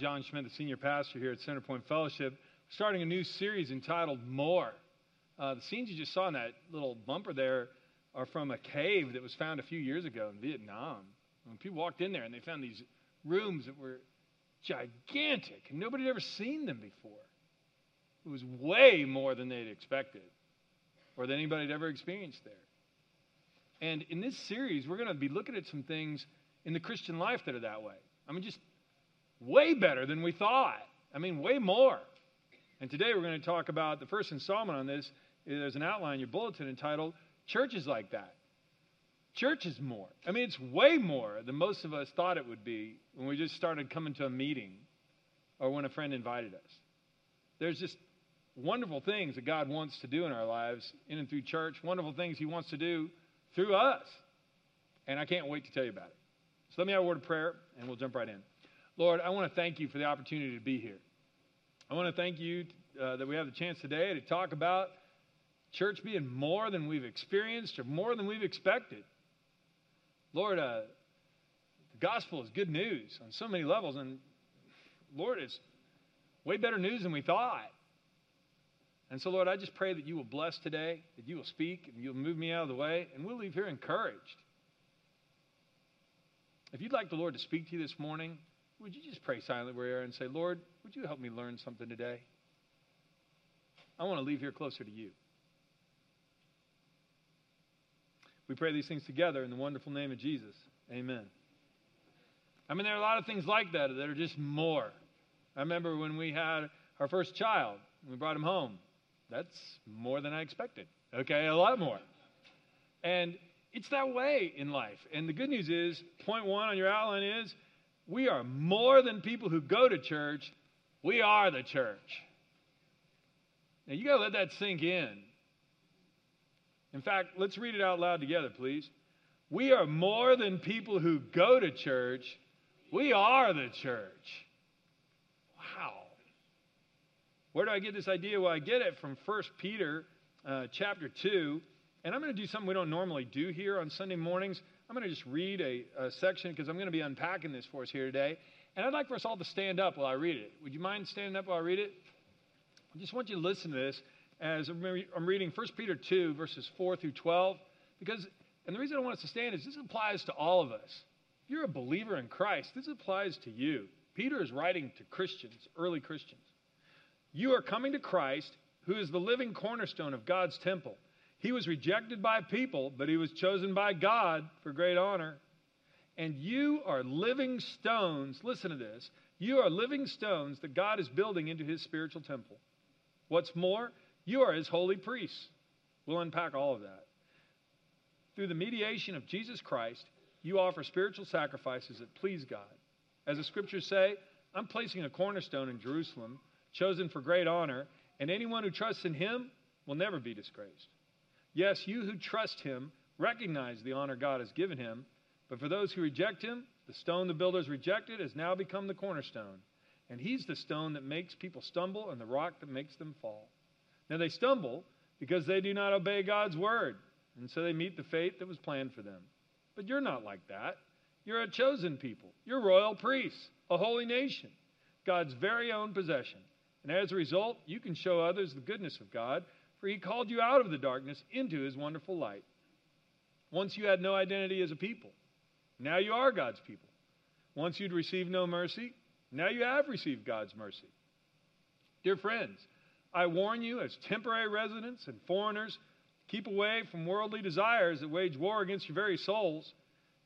John Schmidt, the senior pastor here at Centerpoint Fellowship, starting a new series entitled More. Uh, the scenes you just saw in that little bumper there are from a cave that was found a few years ago in Vietnam. When people walked in there and they found these rooms that were gigantic, and nobody had ever seen them before. It was way more than they'd expected or than anybody had ever experienced there. And in this series, we're going to be looking at some things in the Christian life that are that way. I mean, just way better than we thought. I mean, way more. And today we're going to talk about the first installment on this. There's an outline in your bulletin entitled Churches Like That. Church is more. I mean, it's way more than most of us thought it would be when we just started coming to a meeting or when a friend invited us. There's just wonderful things that God wants to do in our lives in and through church, wonderful things He wants to do through us. And I can't wait to tell you about it. So let me have a word of prayer and we'll jump right in. Lord, I want to thank you for the opportunity to be here. I want to thank you uh, that we have the chance today to talk about church being more than we've experienced or more than we've expected. Lord, uh, the gospel is good news on so many levels, and Lord, it's way better news than we thought. And so, Lord, I just pray that you will bless today, that you will speak, and you'll move me out of the way, and we'll leave here encouraged. If you'd like the Lord to speak to you this morning, would you just pray silently where you are and say, Lord, would you help me learn something today? I want to leave here closer to you. We pray these things together in the wonderful name of Jesus. Amen. I mean, there are a lot of things like that that are just more. I remember when we had our first child, we brought him home. That's more than I expected. Okay, a lot more. And it's that way in life. And the good news is, point one on your outline is, we are more than people who go to church. We are the church. Now, you got to let that sink in. In fact, let's read it out loud together, please. We are more than people who go to church. We are the church. Wow. Where do I get this idea? Well, I get it from 1 Peter uh, chapter 2. And I'm going to do something we don't normally do here on Sunday mornings. I'm going to just read a, a section because I'm going to be unpacking this for us here today. And I'd like for us all to stand up while I read it. Would you mind standing up while I read it? I just want you to listen to this as I'm reading 1 Peter 2, verses 4 through 12. Because, and the reason I want us to stand is this applies to all of us. If you're a believer in Christ, this applies to you. Peter is writing to Christians, early Christians. You are coming to Christ, who is the living cornerstone of God's temple. He was rejected by people, but he was chosen by God for great honor. And you are living stones. Listen to this. You are living stones that God is building into his spiritual temple. What's more, you are his holy priests. We'll unpack all of that. Through the mediation of Jesus Christ, you offer spiritual sacrifices that please God. As the scriptures say, I'm placing a cornerstone in Jerusalem, chosen for great honor, and anyone who trusts in him will never be disgraced. Yes, you who trust him recognize the honor God has given him, but for those who reject him, the stone the builders rejected has now become the cornerstone. And he's the stone that makes people stumble and the rock that makes them fall. Now they stumble because they do not obey God's word, and so they meet the fate that was planned for them. But you're not like that. You're a chosen people, you're royal priests, a holy nation, God's very own possession. And as a result, you can show others the goodness of God for he called you out of the darkness into his wonderful light. Once you had no identity as a people, now you are God's people. Once you'd received no mercy, now you have received God's mercy. Dear friends, I warn you as temporary residents and foreigners, keep away from worldly desires that wage war against your very souls.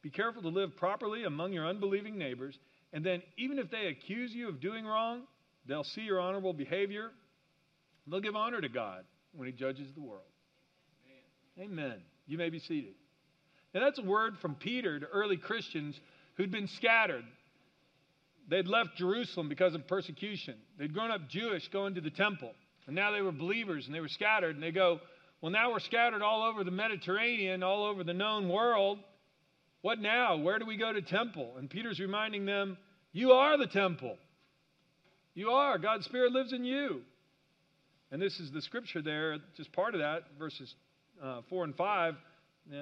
Be careful to live properly among your unbelieving neighbors, and then, even if they accuse you of doing wrong, they'll see your honorable behavior. They'll give honor to God when he judges the world. Amen. Amen. You may be seated. Now, that's a word from Peter to early Christians who'd been scattered. They'd left Jerusalem because of persecution. They'd grown up Jewish going to the temple. And now they were believers and they were scattered. And they go, Well, now we're scattered all over the Mediterranean, all over the known world. What now? Where do we go to temple? And Peter's reminding them, You are the temple. You are. God's Spirit lives in you. And this is the scripture there, just part of that, verses uh, 4 and 5, uh,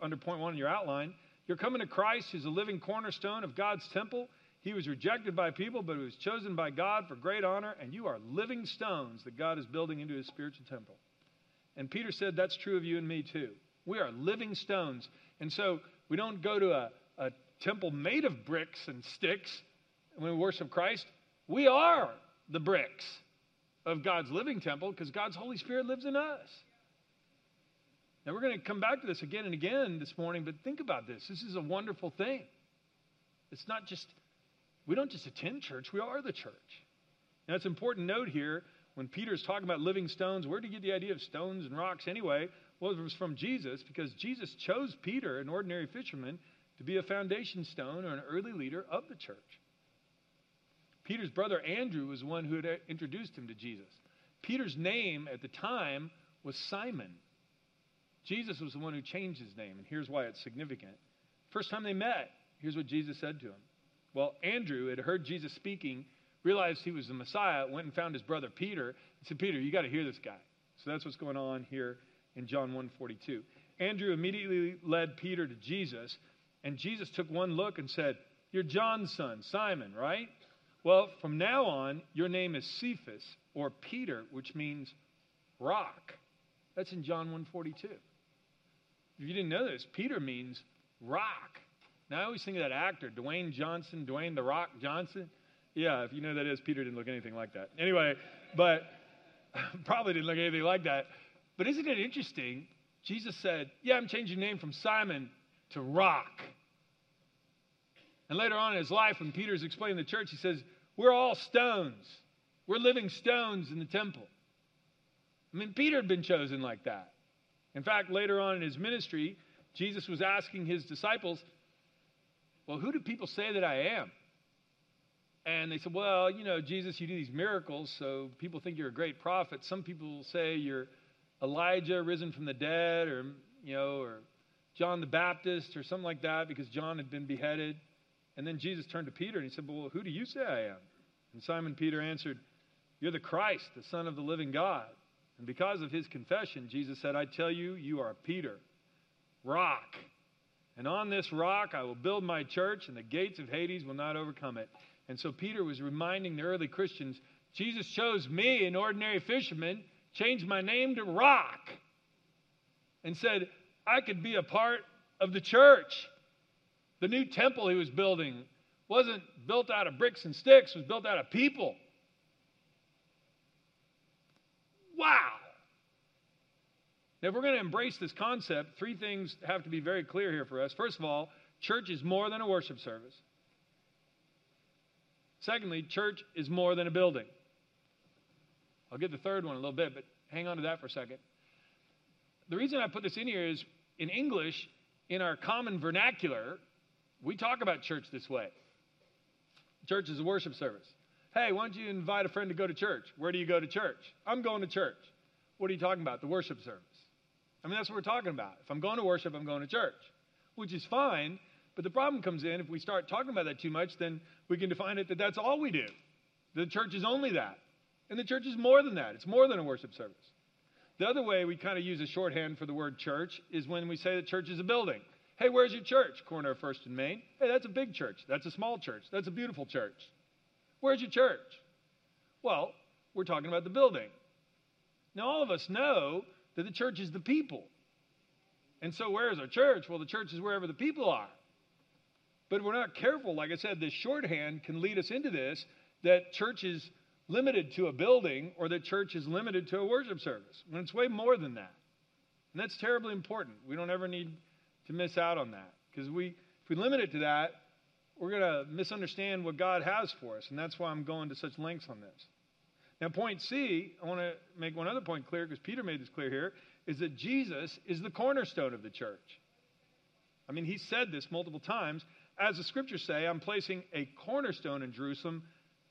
under point one in your outline. You're coming to Christ, who's a living cornerstone of God's temple, He was rejected by people, but he was chosen by God for great honor, and you are living stones that God is building into his spiritual temple. And Peter said, That's true of you and me too. We are living stones. And so we don't go to a, a temple made of bricks and sticks when we worship Christ. We are the bricks of God's living temple because God's Holy Spirit lives in us. Now, we're going to come back to this again and again this morning, but think about this. This is a wonderful thing. It's not just, we don't just attend church, we are the church. Now, it's an important note here when Peter's talking about living stones. Where did he get the idea of stones and rocks anyway? Well, it was from Jesus because Jesus chose Peter, an ordinary fisherman, to be a foundation stone or an early leader of the church. Peter's brother Andrew was one who had introduced him to Jesus. Peter's name at the time was Simon. Jesus was the one who changed his name, and here's why it's significant. First time they met, here's what Jesus said to him. Well, Andrew had heard Jesus speaking, realized he was the Messiah, went and found his brother Peter, and said, Peter, you got to hear this guy. So that's what's going on here in John 1:42. Andrew immediately led Peter to Jesus, and Jesus took one look and said, You're John's son, Simon, right? Well, from now on, your name is Cephas, or Peter, which means rock. That's in John 1:42. If you didn't know this, Peter means rock. Now, I always think of that actor, Dwayne Johnson, Dwayne the Rock Johnson. Yeah, if you know that is, Peter didn't look anything like that. Anyway, but probably didn't look anything like that. But isn't it interesting? Jesus said, Yeah, I'm changing your name from Simon to Rock. And later on in his life, when Peter's explaining the church, he says, We're all stones. We're living stones in the temple. I mean, Peter had been chosen like that. In fact, later on in his ministry, Jesus was asking his disciples, Well, who do people say that I am? And they said, Well, you know, Jesus, you do these miracles, so people think you're a great prophet. Some people say you're Elijah risen from the dead, or, you know, or John the Baptist, or something like that, because John had been beheaded. And then Jesus turned to Peter and he said, Well, who do you say I am? And Simon Peter answered, You're the Christ, the Son of the living God. And because of his confession, Jesus said, I tell you, you are Peter, rock. And on this rock I will build my church, and the gates of Hades will not overcome it. And so Peter was reminding the early Christians Jesus chose me, an ordinary fisherman, changed my name to Rock, and said I could be a part of the church. The new temple he was building wasn't built out of bricks and sticks, it was built out of people. Wow. Now, if we're going to embrace this concept, three things have to be very clear here for us. First of all, church is more than a worship service. Secondly, church is more than a building. I'll get the third one a little bit, but hang on to that for a second. The reason I put this in here is in English, in our common vernacular, we talk about church this way. Church is a worship service. Hey, why don't you invite a friend to go to church? Where do you go to church? I'm going to church. What are you talking about? The worship service. I mean, that's what we're talking about. If I'm going to worship, I'm going to church, which is fine. But the problem comes in if we start talking about that too much, then we can define it that that's all we do. The church is only that. And the church is more than that, it's more than a worship service. The other way we kind of use a shorthand for the word church is when we say that church is a building. Hey, where's your church? Corner of First and Main. Hey, that's a big church. That's a small church. That's a beautiful church. Where's your church? Well, we're talking about the building. Now, all of us know that the church is the people. And so, where is our church? Well, the church is wherever the people are. But we're not careful. Like I said, this shorthand can lead us into this that church is limited to a building or that church is limited to a worship service when it's way more than that. And that's terribly important. We don't ever need to miss out on that because we, if we limit it to that, we're going to misunderstand what God has for us. And that's why I'm going to such lengths on this. Now, point C, I want to make one other point clear because Peter made this clear here, is that Jesus is the cornerstone of the church. I mean, he said this multiple times. As the scriptures say, I'm placing a cornerstone in Jerusalem,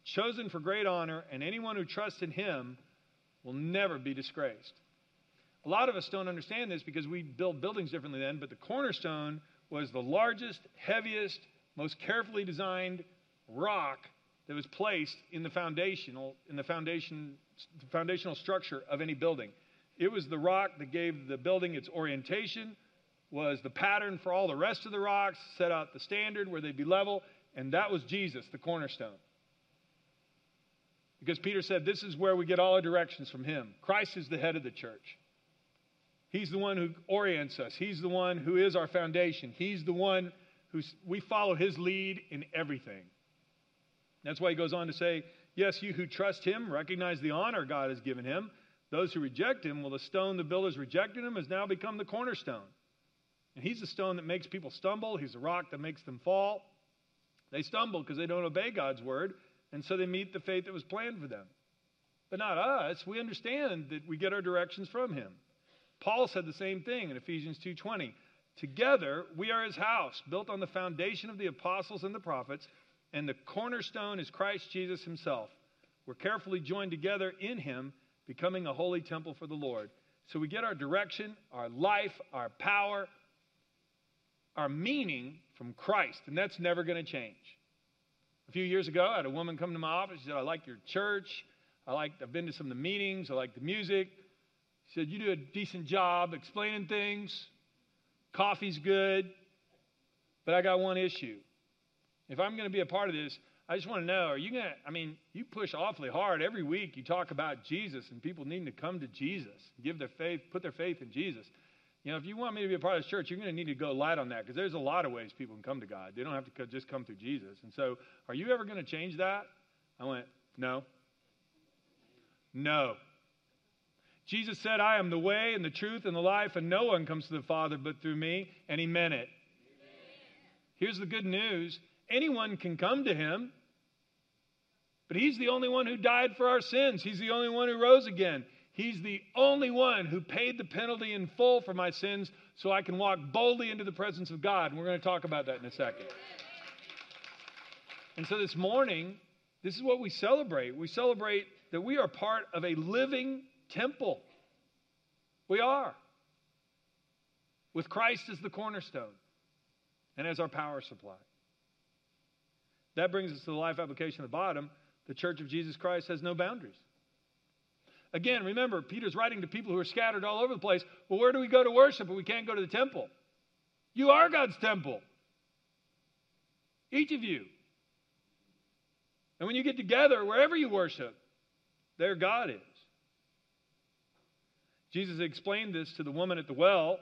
chosen for great honor, and anyone who trusts in him will never be disgraced. A lot of us don't understand this because we build buildings differently then, but the cornerstone was the largest, heaviest, most carefully designed rock that was placed in the foundational in the foundation the foundational structure of any building. It was the rock that gave the building its orientation, was the pattern for all the rest of the rocks, set out the standard where they'd be level, and that was Jesus, the cornerstone. Because Peter said, This is where we get all our directions from him. Christ is the head of the church. He's the one who orients us, He's the one who is our foundation. He's the one who we follow His lead in everything. That's why he goes on to say, Yes, you who trust Him recognize the honor God has given Him. Those who reject Him, well, the stone the builders rejected Him has now become the cornerstone. And He's the stone that makes people stumble, He's the rock that makes them fall. They stumble because they don't obey God's word. And so they meet the fate that was planned for them. But not us. We understand that we get our directions from him. Paul said the same thing in Ephesians 2:20. Together we are his house, built on the foundation of the apostles and the prophets, and the cornerstone is Christ Jesus himself. We're carefully joined together in him, becoming a holy temple for the Lord. So we get our direction, our life, our power, our meaning from Christ, and that's never going to change. A few years ago, I had a woman come to my office. She said, I like your church. I like, I've been to some of the meetings. I like the music. Said, You do a decent job explaining things. Coffee's good. But I got one issue. If I'm going to be a part of this, I just want to know are you going to, I mean, you push awfully hard. Every week you talk about Jesus and people needing to come to Jesus, give their faith, put their faith in Jesus. You know, if you want me to be a part of this church, you're going to need to go light on that because there's a lot of ways people can come to God. They don't have to just come through Jesus. And so, are you ever going to change that? I went, no. No. Jesus said, I am the way and the truth and the life, and no one comes to the Father but through me. And he meant it. Here's the good news anyone can come to him, but he's the only one who died for our sins. He's the only one who rose again. He's the only one who paid the penalty in full for my sins so I can walk boldly into the presence of God. And we're going to talk about that in a second. And so this morning, this is what we celebrate. We celebrate that we are part of a living temple. We are. With Christ as the cornerstone and as our power supply. That brings us to the life application at the bottom. The church of Jesus Christ has no boundaries. Again, remember, Peter's writing to people who are scattered all over the place. Well, where do we go to worship if we can't go to the temple? You are God's temple. Each of you. And when you get together, wherever you worship, there God is. Jesus explained this to the woman at the well.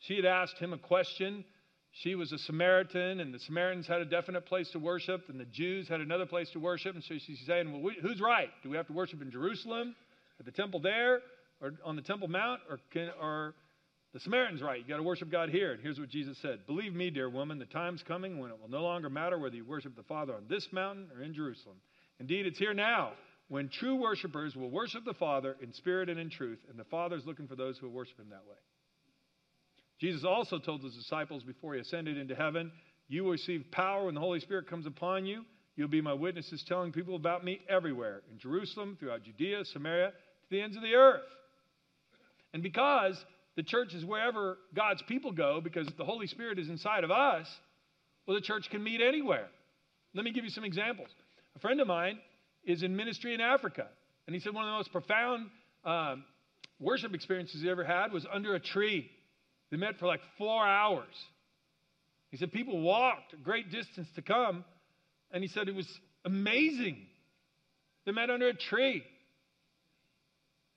She had asked him a question. She was a Samaritan, and the Samaritans had a definite place to worship, and the Jews had another place to worship. And so she's saying, Well, who's right? Do we have to worship in Jerusalem? at the temple there or on the Temple Mount, or, can, or the Samaritans right? You got to worship God here. And here's what Jesus said Believe me, dear woman, the time's coming when it will no longer matter whether you worship the Father on this mountain or in Jerusalem. Indeed, it's here now when true worshipers will worship the Father in spirit and in truth, and the Father is looking for those who will worship him that way. Jesus also told his disciples before he ascended into heaven, You will receive power when the Holy Spirit comes upon you. You'll be my witnesses telling people about me everywhere in Jerusalem, throughout Judea, Samaria, to the ends of the earth. And because the church is wherever God's people go, because the Holy Spirit is inside of us, well, the church can meet anywhere. Let me give you some examples. A friend of mine is in ministry in Africa, and he said one of the most profound um, worship experiences he ever had was under a tree. They met for like four hours. He said people walked a great distance to come, and he said it was amazing. They met under a tree.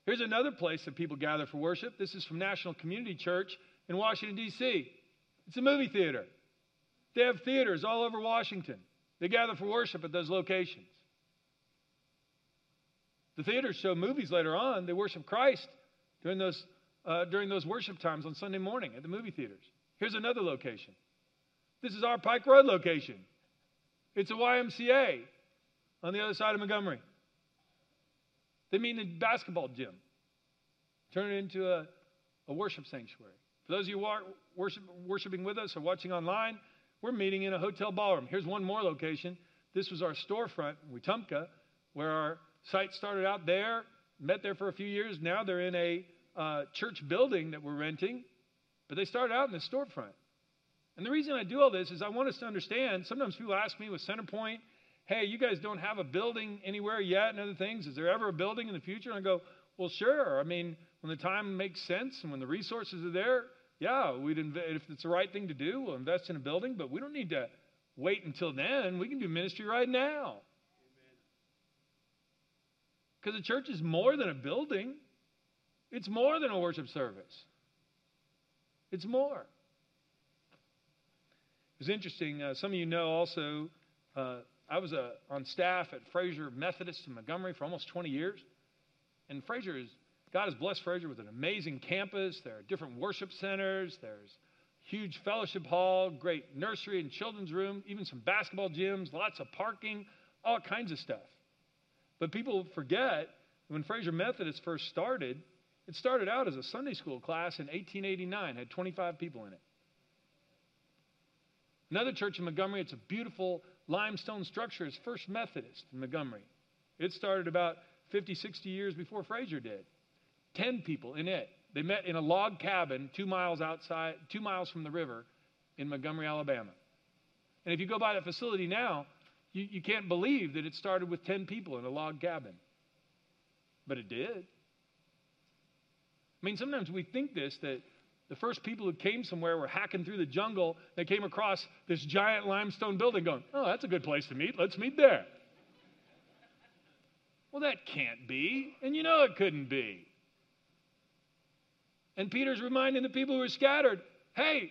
Here's another place that people gather for worship. This is from National Community Church in Washington, D.C. It's a movie theater. They have theaters all over Washington. They gather for worship at those locations. The theaters show movies later on. They worship Christ during those, uh, during those worship times on Sunday morning at the movie theaters. Here's another location. This is our Pike Road location. It's a YMCA on the other side of Montgomery. They meet in a basketball gym, turn it into a, a worship sanctuary. For those of you who are worship, worshiping with us or watching online, we're meeting in a hotel ballroom. Here's one more location. This was our storefront in Wetumpka, where our site started out there, met there for a few years. Now they're in a uh, church building that we're renting, but they started out in the storefront. And the reason I do all this is I want us to understand. Sometimes people ask me with Centerpoint, hey, you guys don't have a building anywhere yet and other things. Is there ever a building in the future? And I go, well, sure. I mean, when the time makes sense and when the resources are there, yeah, we'd inv- if it's the right thing to do, we'll invest in a building, but we don't need to wait until then. We can do ministry right now. Because the church is more than a building, it's more than a worship service. It's more. It was interesting. Uh, some of you know also, uh, I was uh, on staff at Frazer Methodist in Montgomery for almost 20 years. And Frazer is, God has blessed Frazer with an amazing campus. There are different worship centers. There's huge fellowship hall, great nursery and children's room, even some basketball gyms, lots of parking, all kinds of stuff. But people forget when Frazer Methodist first started, it started out as a Sunday school class in 1889, had 25 people in it. Another church in Montgomery, it's a beautiful limestone structure, is First Methodist in Montgomery. It started about 50, 60 years before Frazer did. 10 people in it. They met in a log cabin two miles outside, two miles from the river in Montgomery, Alabama. And if you go by that facility now, you, you can't believe that it started with 10 people in a log cabin. But it did. I mean, sometimes we think this that the first people who came somewhere were hacking through the jungle. They came across this giant limestone building going, oh, that's a good place to meet. Let's meet there. Well, that can't be. And you know it couldn't be. And Peter's reminding the people who are scattered hey,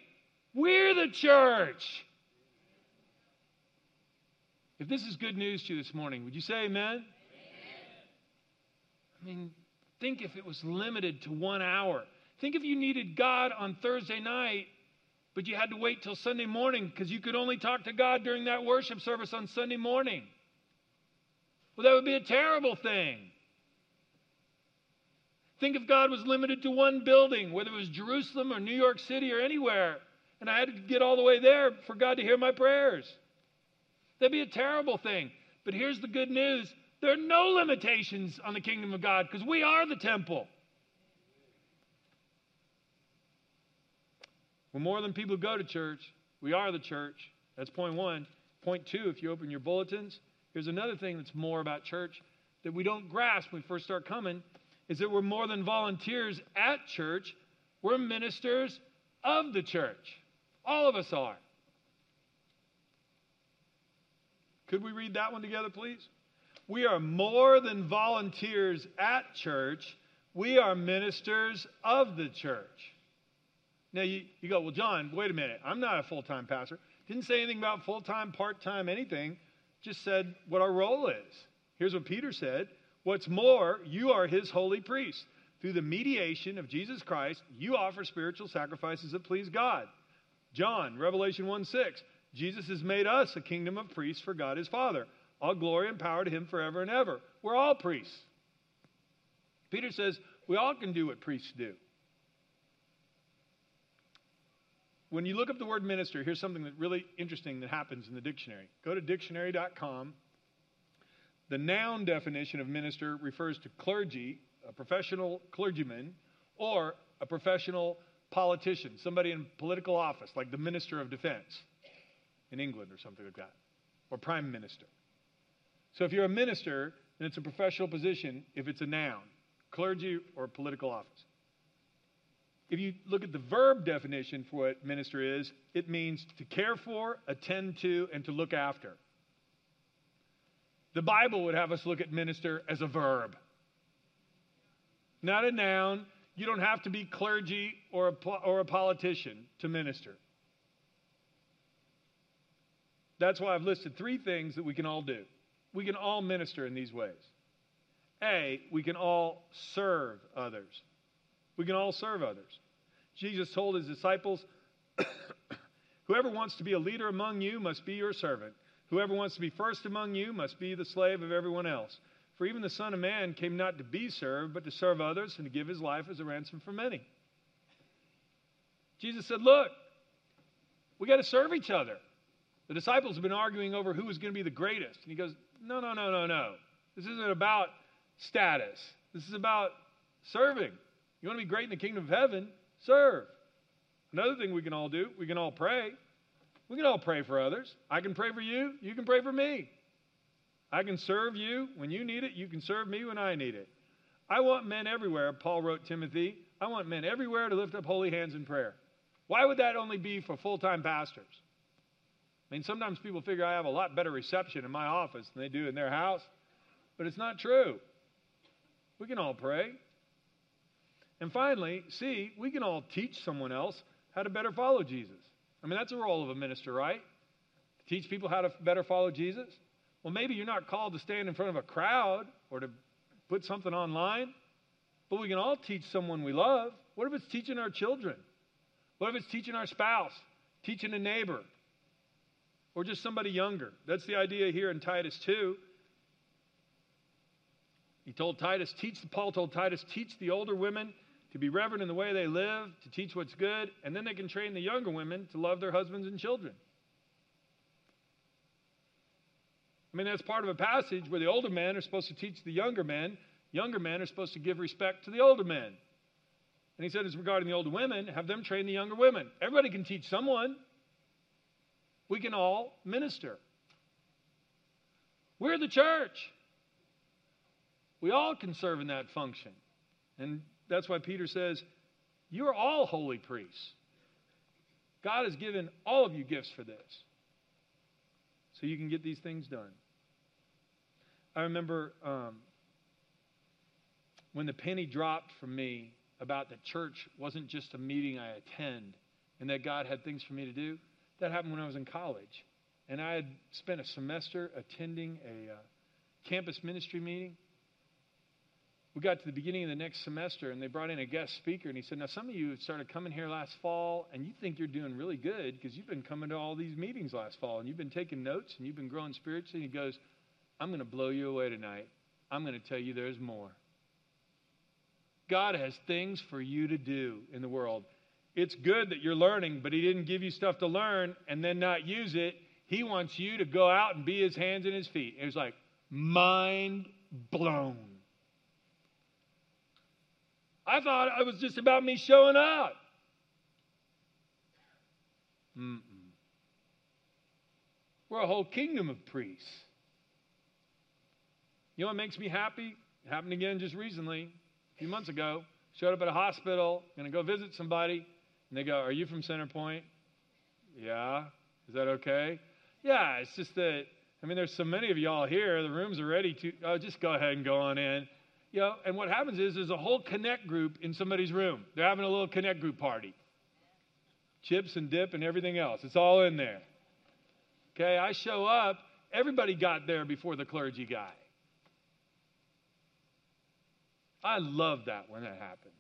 we're the church. If this is good news to you this morning, would you say amen? amen? I mean, think if it was limited to one hour. Think if you needed God on Thursday night, but you had to wait till Sunday morning because you could only talk to God during that worship service on Sunday morning. Well, that would be a terrible thing. Think if God was limited to one building, whether it was Jerusalem or New York City or anywhere, and I had to get all the way there for God to hear my prayers. That'd be a terrible thing. But here's the good news there are no limitations on the kingdom of God because we are the temple. We're more than people who go to church. We are the church. That's point one. Point two, if you open your bulletins, here's another thing that's more about church that we don't grasp when we first start coming is that we're more than volunteers at church, we're ministers of the church. All of us are. Could we read that one together, please? We are more than volunteers at church, we are ministers of the church. Now, you, you go, well, John, wait a minute. I'm not a full time pastor. Didn't say anything about full time, part time, anything. Just said what our role is. Here's what Peter said What's more, you are his holy priest. Through the mediation of Jesus Christ, you offer spiritual sacrifices that please God. John, Revelation 1 6. Jesus has made us a kingdom of priests for God his Father. All glory and power to him forever and ever. We're all priests. Peter says we all can do what priests do. When you look up the word minister, here's something that really interesting that happens in the dictionary. Go to dictionary.com. The noun definition of minister refers to clergy, a professional clergyman, or a professional politician, somebody in political office, like the Minister of Defense in England or something like that, or Prime Minister. So if you're a minister, then it's a professional position if it's a noun, clergy or political office. If you look at the verb definition for what minister is, it means to care for, attend to, and to look after. The Bible would have us look at minister as a verb, not a noun. You don't have to be clergy or a, or a politician to minister. That's why I've listed three things that we can all do. We can all minister in these ways. A, we can all serve others. We can all serve others. Jesus told his disciples, Whoever wants to be a leader among you must be your servant. Whoever wants to be first among you must be the slave of everyone else. For even the Son of Man came not to be served, but to serve others and to give his life as a ransom for many. Jesus said, Look, we got to serve each other. The disciples have been arguing over who is going to be the greatest. And he goes, No, no, no, no, no. This isn't about status. This is about serving. You want to be great in the kingdom of heaven? Serve. Another thing we can all do, we can all pray. We can all pray for others. I can pray for you. You can pray for me. I can serve you when you need it. You can serve me when I need it. I want men everywhere, Paul wrote Timothy. I want men everywhere to lift up holy hands in prayer. Why would that only be for full time pastors? I mean, sometimes people figure I have a lot better reception in my office than they do in their house, but it's not true. We can all pray. And finally, see, we can all teach someone else how to better follow Jesus. I mean, that's a role of a minister, right? To teach people how to better follow Jesus. Well, maybe you're not called to stand in front of a crowd or to put something online, but we can all teach someone we love. What if it's teaching our children? What if it's teaching our spouse, teaching a neighbor, or just somebody younger? That's the idea here in Titus 2. He told Titus, teach, Paul told Titus, teach the older women to be reverent in the way they live, to teach what's good, and then they can train the younger women to love their husbands and children. I mean, that's part of a passage where the older men are supposed to teach the younger men, younger men are supposed to give respect to the older men. And he said, as regarding the older women, have them train the younger women. Everybody can teach someone. We can all minister. We're the church. We all can serve in that function. And that's why Peter says, You are all holy priests. God has given all of you gifts for this. So you can get these things done. I remember um, when the penny dropped from me about the church wasn't just a meeting I attend and that God had things for me to do. That happened when I was in college. And I had spent a semester attending a uh, campus ministry meeting. We got to the beginning of the next semester and they brought in a guest speaker and he said, Now, some of you started coming here last fall and you think you're doing really good because you've been coming to all these meetings last fall and you've been taking notes and you've been growing spiritually. And he goes, I'm going to blow you away tonight. I'm going to tell you there's more. God has things for you to do in the world. It's good that you're learning, but He didn't give you stuff to learn and then not use it. He wants you to go out and be His hands and His feet. It was like mind blown. I thought it was just about me showing up. Mm-mm. We're a whole kingdom of priests. You know what makes me happy? It happened again just recently, a few months ago. Showed up at a hospital, to go visit somebody, and they go, Are you from Centerpoint? Yeah. Is that okay? Yeah, it's just that, I mean, there's so many of y'all here. The rooms are ready to, oh, just go ahead and go on in. You know, and what happens is there's a whole connect group in somebody's room. They're having a little connect group party. Chips and dip and everything else. It's all in there. Okay, I show up. Everybody got there before the clergy guy. I love that when that happens.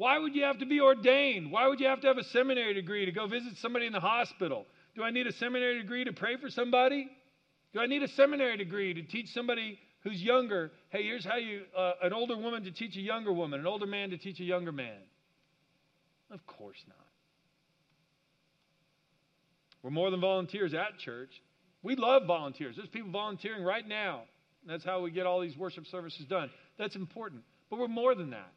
Why would you have to be ordained? Why would you have to have a seminary degree to go visit somebody in the hospital? Do I need a seminary degree to pray for somebody? Do I need a seminary degree to teach somebody who's younger? Hey, here's how you, uh, an older woman to teach a younger woman, an older man to teach a younger man. Of course not. We're more than volunteers at church. We love volunteers. There's people volunteering right now that's how we get all these worship services done. That's important. But we're more than that.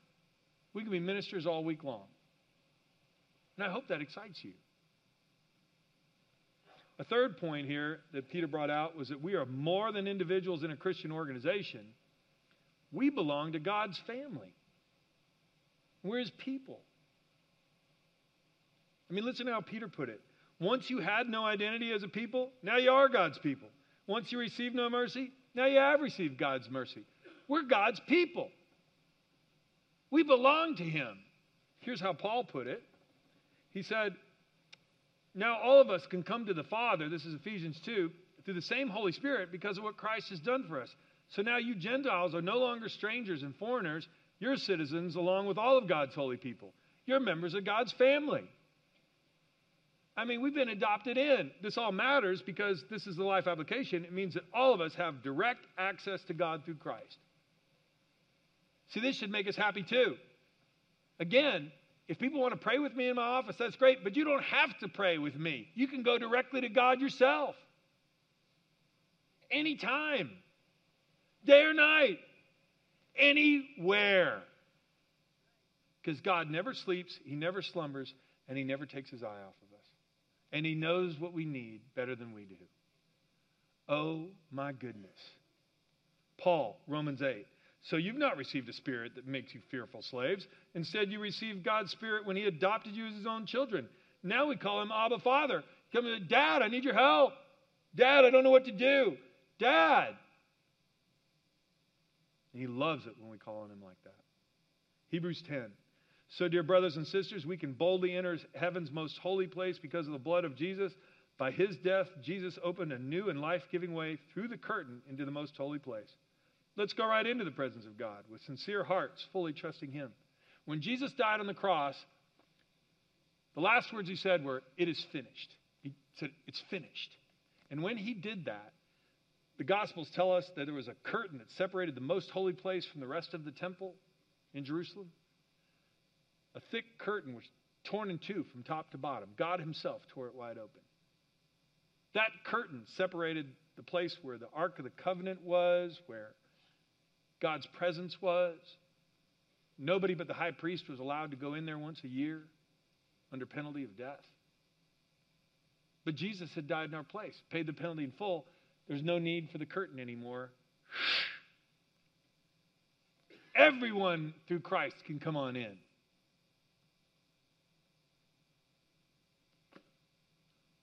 We can be ministers all week long. And I hope that excites you. A third point here that Peter brought out was that we are more than individuals in a Christian organization. We belong to God's family. We're his people. I mean, listen to how Peter put it. Once you had no identity as a people, now you are God's people. Once you received no mercy, now you have received God's mercy. We're God's people. We belong to Him. Here's how Paul put it He said, Now all of us can come to the Father, this is Ephesians 2, through the same Holy Spirit because of what Christ has done for us. So now you Gentiles are no longer strangers and foreigners. You're citizens along with all of God's holy people. You're members of God's family. I mean, we've been adopted in. This all matters because this is the life application. It means that all of us have direct access to God through Christ. See, this should make us happy too. Again, if people want to pray with me in my office, that's great, but you don't have to pray with me. You can go directly to God yourself. Anytime, day or night, anywhere. Because God never sleeps, He never slumbers, and He never takes His eye off of us. and He knows what we need better than we do. Oh my goodness. Paul, Romans 8. So you've not received a spirit that makes you fearful slaves. Instead, you received God's spirit when He adopted you as His own children. Now we call him Abba Father. Come Dad, I need your help. Dad, I don't know what to do. Dad. And he loves it when we call on him like that. Hebrews 10. So, dear brothers and sisters, we can boldly enter heaven's most holy place because of the blood of Jesus. By his death, Jesus opened a new and life giving way through the curtain into the most holy place. Let's go right into the presence of God with sincere hearts, fully trusting him. When Jesus died on the cross, the last words he said were, It is finished. He said, It's finished. And when he did that, the Gospels tell us that there was a curtain that separated the most holy place from the rest of the temple in Jerusalem. A thick curtain was torn in two from top to bottom. God Himself tore it wide open. That curtain separated the place where the Ark of the Covenant was, where God's presence was. Nobody but the high priest was allowed to go in there once a year under penalty of death. But Jesus had died in our place, paid the penalty in full. There's no need for the curtain anymore. Everyone through Christ can come on in.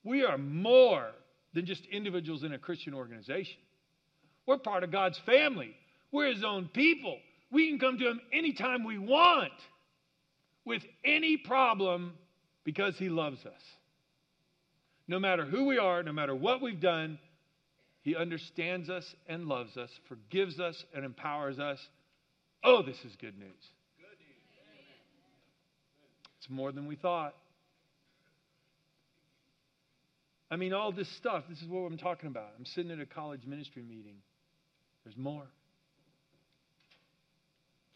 We are more than just individuals in a Christian organization. We're part of God's family. We're His own people. We can come to Him anytime we want with any problem because He loves us. No matter who we are, no matter what we've done, He understands us and loves us, forgives us and empowers us. Oh, this is good news. It's more than we thought. I mean, all this stuff, this is what I'm talking about. I'm sitting at a college ministry meeting. There's more.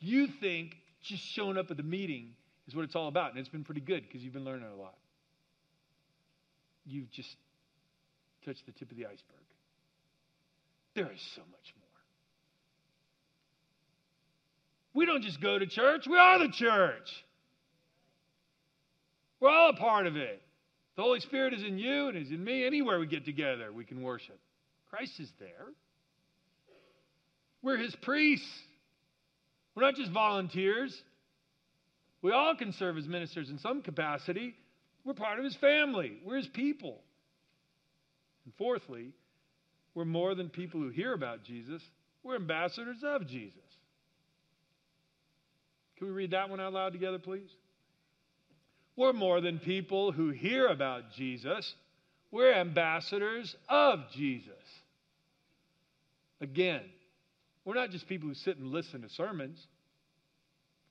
You think just showing up at the meeting is what it's all about, and it's been pretty good because you've been learning a lot. You've just touched the tip of the iceberg. There is so much more. We don't just go to church, we are the church. We're all a part of it. The Holy Spirit is in you and is in me. Anywhere we get together, we can worship. Christ is there. We're his priests. We're not just volunteers. We all can serve as ministers in some capacity. We're part of his family. We're his people. And fourthly, we're more than people who hear about Jesus. We're ambassadors of Jesus. Can we read that one out loud together, please? We're more than people who hear about Jesus. We're ambassadors of Jesus. Again, we're not just people who sit and listen to sermons.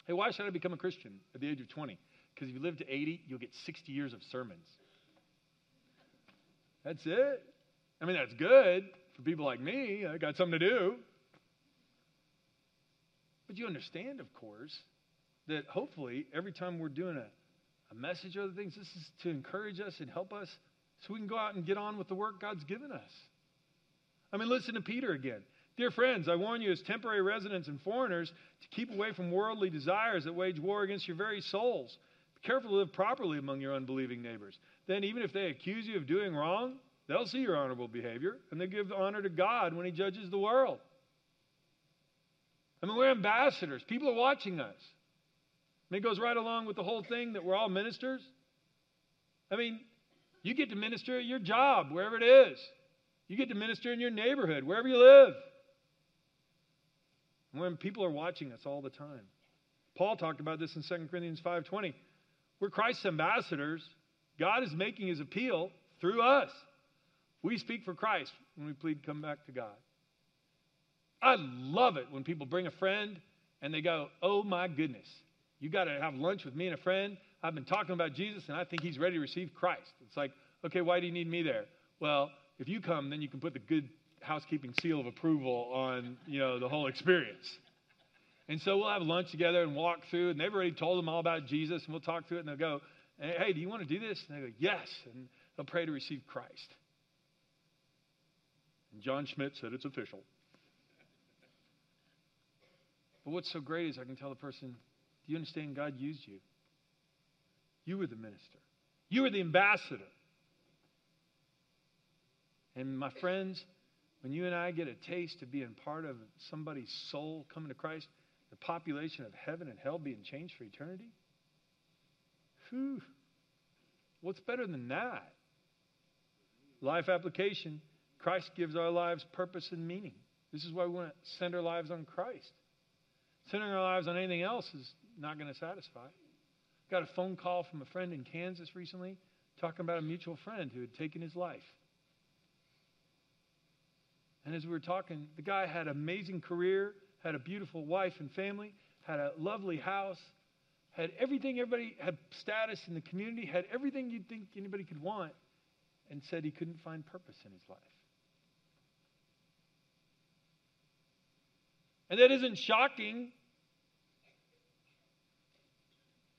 Hey, why should I become a Christian at the age of 20? Because if you live to 80, you'll get 60 years of sermons. That's it. I mean, that's good for people like me. I got something to do. But you understand, of course, that hopefully every time we're doing a a message or other things. This is to encourage us and help us so we can go out and get on with the work God's given us. I mean, listen to Peter again. Dear friends, I warn you as temporary residents and foreigners to keep away from worldly desires that wage war against your very souls. Be careful to live properly among your unbelieving neighbors. Then, even if they accuse you of doing wrong, they'll see your honorable behavior and they give honor to God when He judges the world. I mean, we're ambassadors. People are watching us. And it goes right along with the whole thing that we're all ministers. I mean, you get to minister at your job, wherever it is. You get to minister in your neighborhood, wherever you live. When people are watching us all the time. Paul talked about this in 2 Corinthians 5:20. We're Christ's ambassadors. God is making his appeal through us. We speak for Christ when we plead come back to God. I love it when people bring a friend and they go, "Oh my goodness, you got to have lunch with me and a friend. I've been talking about Jesus, and I think he's ready to receive Christ. It's like, okay, why do you need me there? Well, if you come, then you can put the good housekeeping seal of approval on, you know, the whole experience. And so we'll have lunch together and walk through, and they've already told them all about Jesus, and we'll talk through it, and they'll go, hey, do you want to do this? And they go, yes. And they'll pray to receive Christ. And John Schmidt said it's official. But what's so great is I can tell the person, do you understand God used you? You were the minister, you were the ambassador. And my friends, when you and I get a taste of being part of somebody's soul coming to Christ, the population of heaven and hell being changed for eternity, whew, What's better than that? Life application Christ gives our lives purpose and meaning. This is why we want to center our lives on Christ. Centering our lives on anything else is not going to satisfy. Got a phone call from a friend in Kansas recently talking about a mutual friend who had taken his life. And as we were talking, the guy had an amazing career, had a beautiful wife and family, had a lovely house, had everything everybody had status in the community, had everything you'd think anybody could want, and said he couldn't find purpose in his life. And that isn't shocking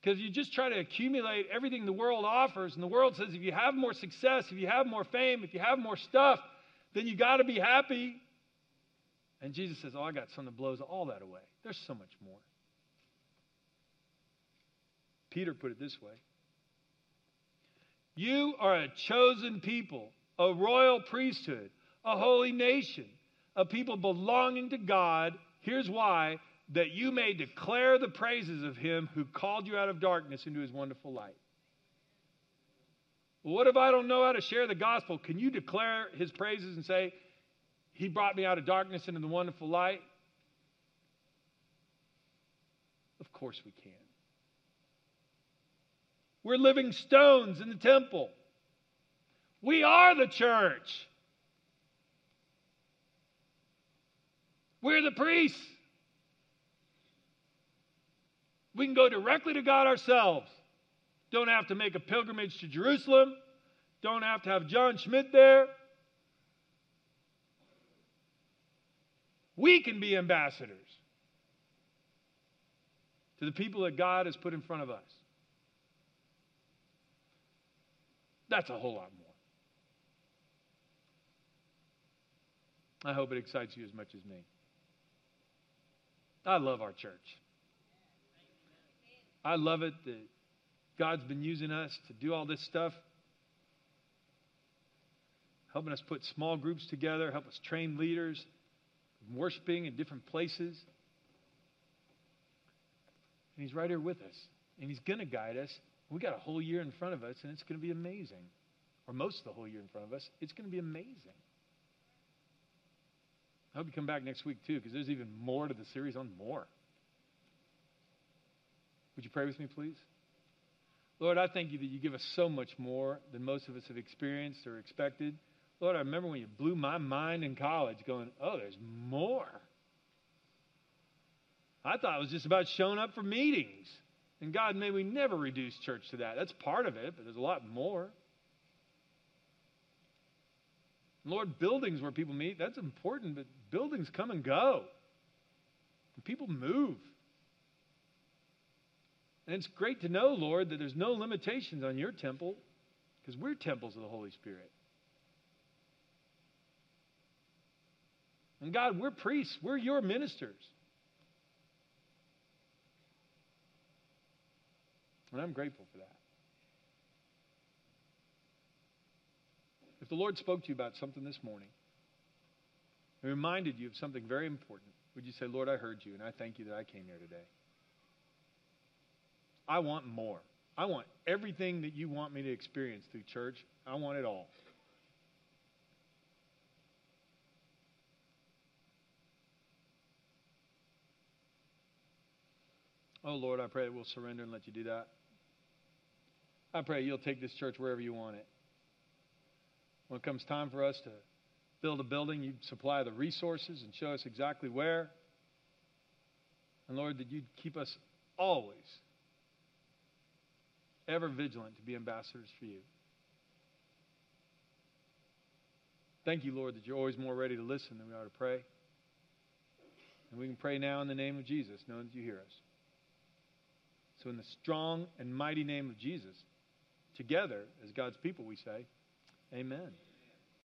because you just try to accumulate everything the world offers. And the world says if you have more success, if you have more fame, if you have more stuff, then you got to be happy. And Jesus says, Oh, I got something that blows all that away. There's so much more. Peter put it this way You are a chosen people, a royal priesthood, a holy nation, a people belonging to God. Here's why that you may declare the praises of him who called you out of darkness into his wonderful light. What if I don't know how to share the gospel? Can you declare his praises and say, He brought me out of darkness into the wonderful light? Of course we can. We're living stones in the temple. We are the church. We're the priests. We can go directly to God ourselves. Don't have to make a pilgrimage to Jerusalem. Don't have to have John Schmidt there. We can be ambassadors to the people that God has put in front of us. That's a whole lot more. I hope it excites you as much as me. I love our church. I love it that God's been using us to do all this stuff, helping us put small groups together, help us train leaders, worshiping in different places. And He's right here with us, and He's going to guide us. We got a whole year in front of us, and it's going to be amazing. Or most of the whole year in front of us. It's going to be amazing. I hope you come back next week, too, because there's even more to the series on more. Would you pray with me, please? Lord, I thank you that you give us so much more than most of us have experienced or expected. Lord, I remember when you blew my mind in college going, oh, there's more. I thought it was just about showing up for meetings. And God, may we never reduce church to that. That's part of it, but there's a lot more. Lord, buildings where people meet, that's important, but buildings come and go. And people move. And it's great to know, Lord, that there's no limitations on your temple because we're temples of the Holy Spirit. And God, we're priests, we're your ministers. And I'm grateful for that. If the Lord spoke to you about something this morning and reminded you of something very important, would you say, Lord, I heard you and I thank you that I came here today? I want more. I want everything that you want me to experience through church. I want it all. Oh, Lord, I pray that we'll surrender and let you do that. I pray you'll take this church wherever you want it. When it comes time for us to build a building, you supply the resources and show us exactly where. And Lord, that you'd keep us always ever vigilant to be ambassadors for you. Thank you, Lord, that you're always more ready to listen than we are to pray. And we can pray now in the name of Jesus, knowing that you hear us. So, in the strong and mighty name of Jesus, together as God's people, we say, Amen.